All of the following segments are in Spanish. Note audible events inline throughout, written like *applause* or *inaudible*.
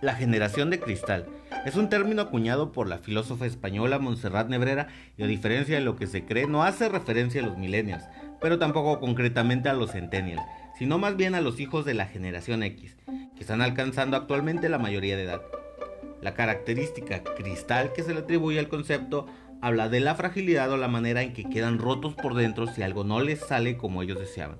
La generación de cristal es un término acuñado por la filósofa española Montserrat Nebrera y a diferencia de lo que se cree no hace referencia a los millennials, pero tampoco concretamente a los centennials, sino más bien a los hijos de la generación X, que están alcanzando actualmente la mayoría de edad. La característica cristal que se le atribuye al concepto habla de la fragilidad o la manera en que quedan rotos por dentro si algo no les sale como ellos deseaban.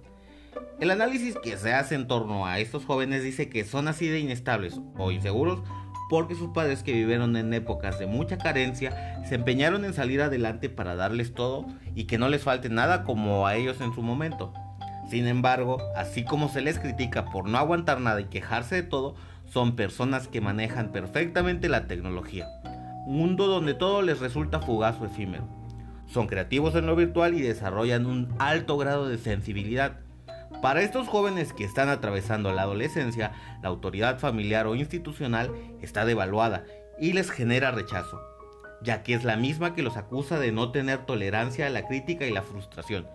El análisis que se hace en torno a estos jóvenes dice que son así de inestables o inseguros porque sus padres que vivieron en épocas de mucha carencia se empeñaron en salir adelante para darles todo y que no les falte nada como a ellos en su momento. Sin embargo, así como se les critica por no aguantar nada y quejarse de todo, son personas que manejan perfectamente la tecnología. Un mundo donde todo les resulta fugaz o efímero. Son creativos en lo virtual y desarrollan un alto grado de sensibilidad para estos jóvenes que están atravesando la adolescencia, la autoridad familiar o institucional está devaluada y les genera rechazo, ya que es la misma que los acusa de no tener tolerancia a la crítica y la frustración.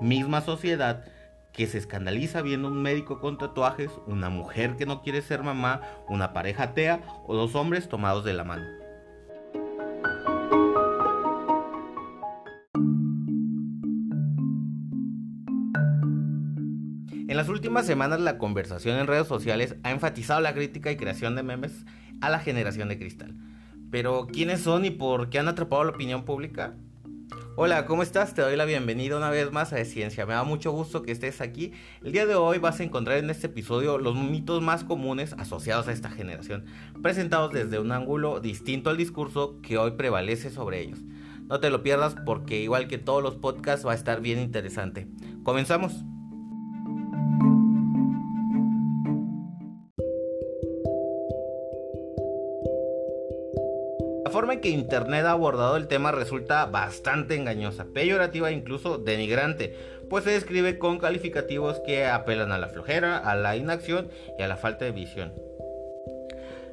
Misma sociedad que se escandaliza viendo un médico con tatuajes, una mujer que no quiere ser mamá, una pareja atea o dos hombres tomados de la mano. En las últimas semanas la conversación en redes sociales ha enfatizado la crítica y creación de memes a la generación de cristal. Pero ¿quiénes son y por qué han atrapado la opinión pública? Hola, ¿cómo estás? Te doy la bienvenida una vez más a De Ciencia. Me da mucho gusto que estés aquí. El día de hoy vas a encontrar en este episodio los mitos más comunes asociados a esta generación, presentados desde un ángulo distinto al discurso que hoy prevalece sobre ellos. No te lo pierdas porque igual que todos los podcasts va a estar bien interesante. Comenzamos. Forma en que Internet ha abordado el tema resulta bastante engañosa, peyorativa e incluso denigrante, pues se describe con calificativos que apelan a la flojera, a la inacción y a la falta de visión.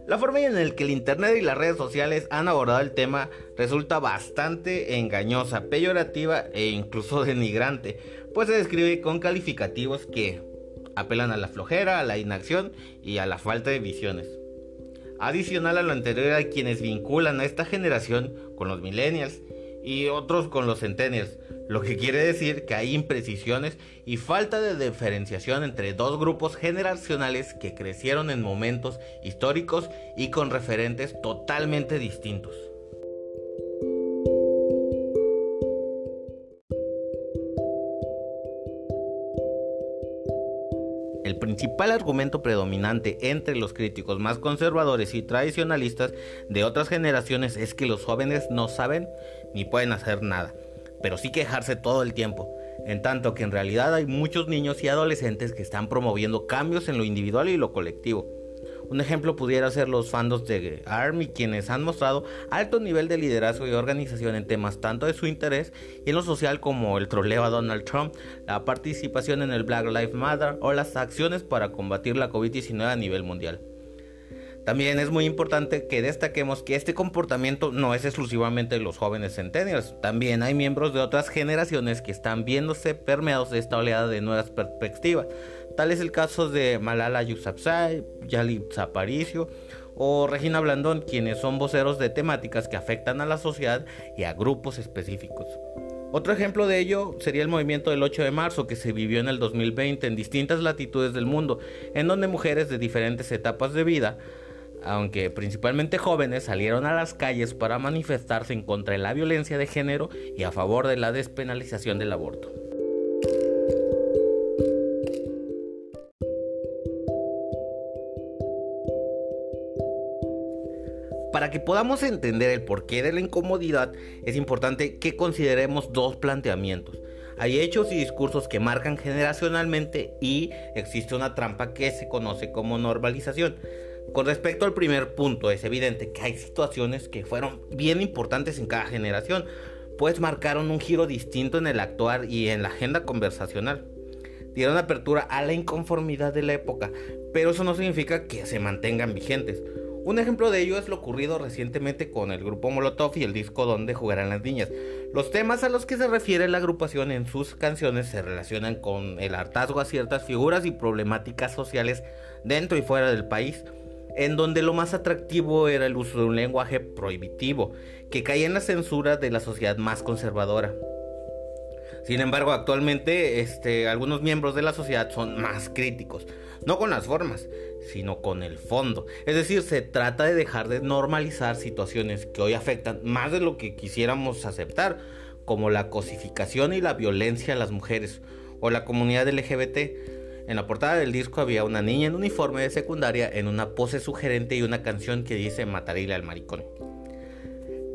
La forma en la que el Internet y las redes sociales han abordado el tema resulta bastante engañosa, peyorativa e incluso *laughs* denigrante, pues se describe con calificativos que apelan a la flojera, a la inacción y a la falta de visiones. Adicional a lo anterior hay quienes vinculan a esta generación con los millennials y otros con los centennials, lo que quiere decir que hay imprecisiones y falta de diferenciación entre dos grupos generacionales que crecieron en momentos históricos y con referentes totalmente distintos. Principal argumento predominante entre los críticos más conservadores y tradicionalistas de otras generaciones es que los jóvenes no saben ni pueden hacer nada, pero sí quejarse todo el tiempo, en tanto que en realidad hay muchos niños y adolescentes que están promoviendo cambios en lo individual y lo colectivo. Un ejemplo pudiera ser los fandos de ARMY, quienes han mostrado alto nivel de liderazgo y organización en temas tanto de su interés y en lo social como el troleo a Donald Trump, la participación en el Black Lives Matter o las acciones para combatir la COVID-19 a nivel mundial. También es muy importante que destaquemos que este comportamiento no es exclusivamente de los jóvenes centennials, también hay miembros de otras generaciones que están viéndose permeados de esta oleada de nuevas perspectivas. Tal es el caso de Malala Yousafzai, Yali Aparicio o Regina Blandón, quienes son voceros de temáticas que afectan a la sociedad y a grupos específicos. Otro ejemplo de ello sería el movimiento del 8 de marzo que se vivió en el 2020 en distintas latitudes del mundo, en donde mujeres de diferentes etapas de vida aunque principalmente jóvenes salieron a las calles para manifestarse en contra de la violencia de género y a favor de la despenalización del aborto. Que podamos entender el porqué de la incomodidad, es importante que consideremos dos planteamientos. Hay hechos y discursos que marcan generacionalmente y existe una trampa que se conoce como normalización. Con respecto al primer punto, es evidente que hay situaciones que fueron bien importantes en cada generación, pues marcaron un giro distinto en el actuar y en la agenda conversacional. Dieron apertura a la inconformidad de la época, pero eso no significa que se mantengan vigentes. Un ejemplo de ello es lo ocurrido recientemente con el grupo Molotov y el disco Donde jugarán las niñas. Los temas a los que se refiere la agrupación en sus canciones se relacionan con el hartazgo a ciertas figuras y problemáticas sociales dentro y fuera del país en donde lo más atractivo era el uso de un lenguaje prohibitivo, que caía en la censura de la sociedad más conservadora. Sin embargo, actualmente este, algunos miembros de la sociedad son más críticos, no con las formas, sino con el fondo. Es decir, se trata de dejar de normalizar situaciones que hoy afectan más de lo que quisiéramos aceptar, como la cosificación y la violencia a las mujeres o la comunidad LGBT. En la portada del disco había una niña en uniforme de secundaria en una pose sugerente y una canción que dice matarile al maricón.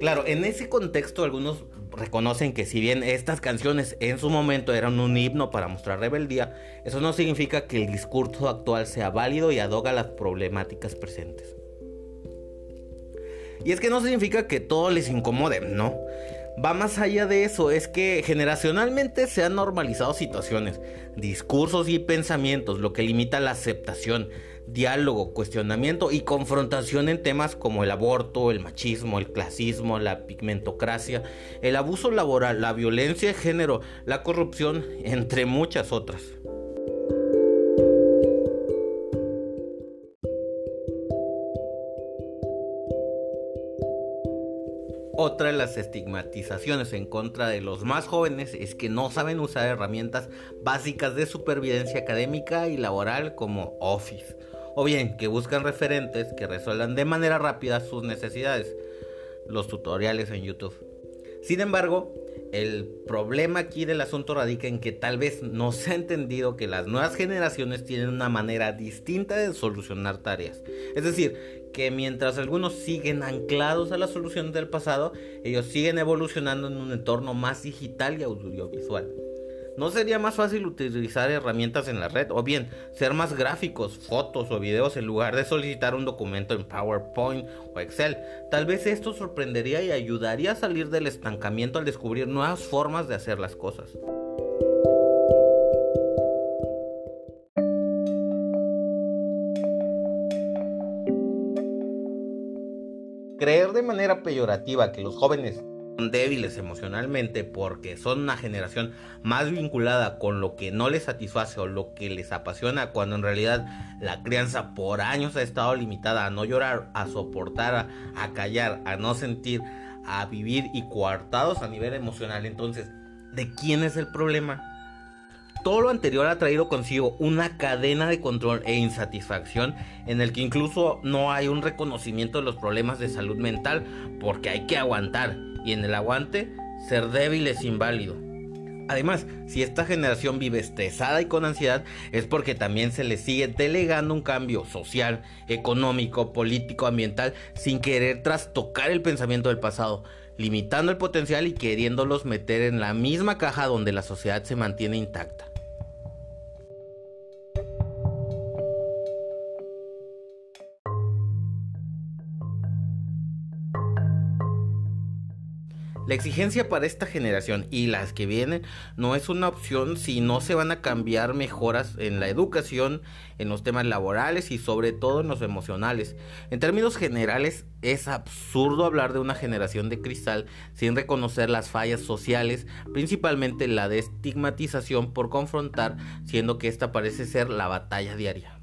Claro, en ese contexto algunos reconocen que si bien estas canciones en su momento eran un himno para mostrar rebeldía, eso no significa que el discurso actual sea válido y adoga las problemáticas presentes. Y es que no significa que todo les incomode, ¿no? va más allá de eso, es que generacionalmente se han normalizado situaciones, discursos y pensamientos, lo que limita la aceptación, diálogo, cuestionamiento y confrontación en temas como el aborto, el machismo, el clasismo, la pigmentocracia, el abuso laboral, la violencia de género, la corrupción, entre muchas otras. Otra de las estigmatizaciones en contra de los más jóvenes es que no saben usar herramientas básicas de supervivencia académica y laboral como Office, o bien que buscan referentes que resuelvan de manera rápida sus necesidades, los tutoriales en YouTube. Sin embargo, el problema aquí del asunto radica en que tal vez no *laughs* se ha entendido que las nuevas generaciones tienen una manera distinta de solucionar tareas. Es decir, que mientras algunos siguen anclados a la solución del pasado, ellos siguen evolucionando en un entorno más digital y audiovisual. ¿No sería más fácil utilizar herramientas en la red o bien ser más gráficos, fotos o videos en lugar de solicitar un documento en PowerPoint o Excel? Tal vez esto sorprendería y ayudaría a salir del estancamiento al descubrir nuevas formas de hacer las cosas. Creer de manera peyorativa que los jóvenes débiles emocionalmente porque son una generación más vinculada con lo que no les satisface o lo que les apasiona cuando en realidad la crianza por años ha estado limitada a no llorar, a soportar, a, callar, a no sentir, a vivir y coartados a nivel emocional. Entonces, ¿de quién es el problema? Todo lo anterior ha traído consigo una cadena de control e insatisfacción en el que incluso no hay un reconocimiento de los problemas de salud mental porque hay que aguantar y en el aguante ser débil es inválido. Además, si esta generación vive estresada y con ansiedad es porque también se le sigue delegando un cambio social, económico, político, ambiental sin querer trastocar el pensamiento del pasado, limitando el potencial y queriéndolos meter en la misma caja donde la sociedad se mantiene intacta. La exigencia para esta generación y las que vienen no es una opción si no se van a cambiar mejoras en la educación, en los temas laborales y sobre todo en los emocionales. En términos generales, es absurdo hablar de una generación de cristal sin reconocer las fallas sociales, principalmente la de estigmatización por confrontar, siendo que esta parece ser la batalla diaria.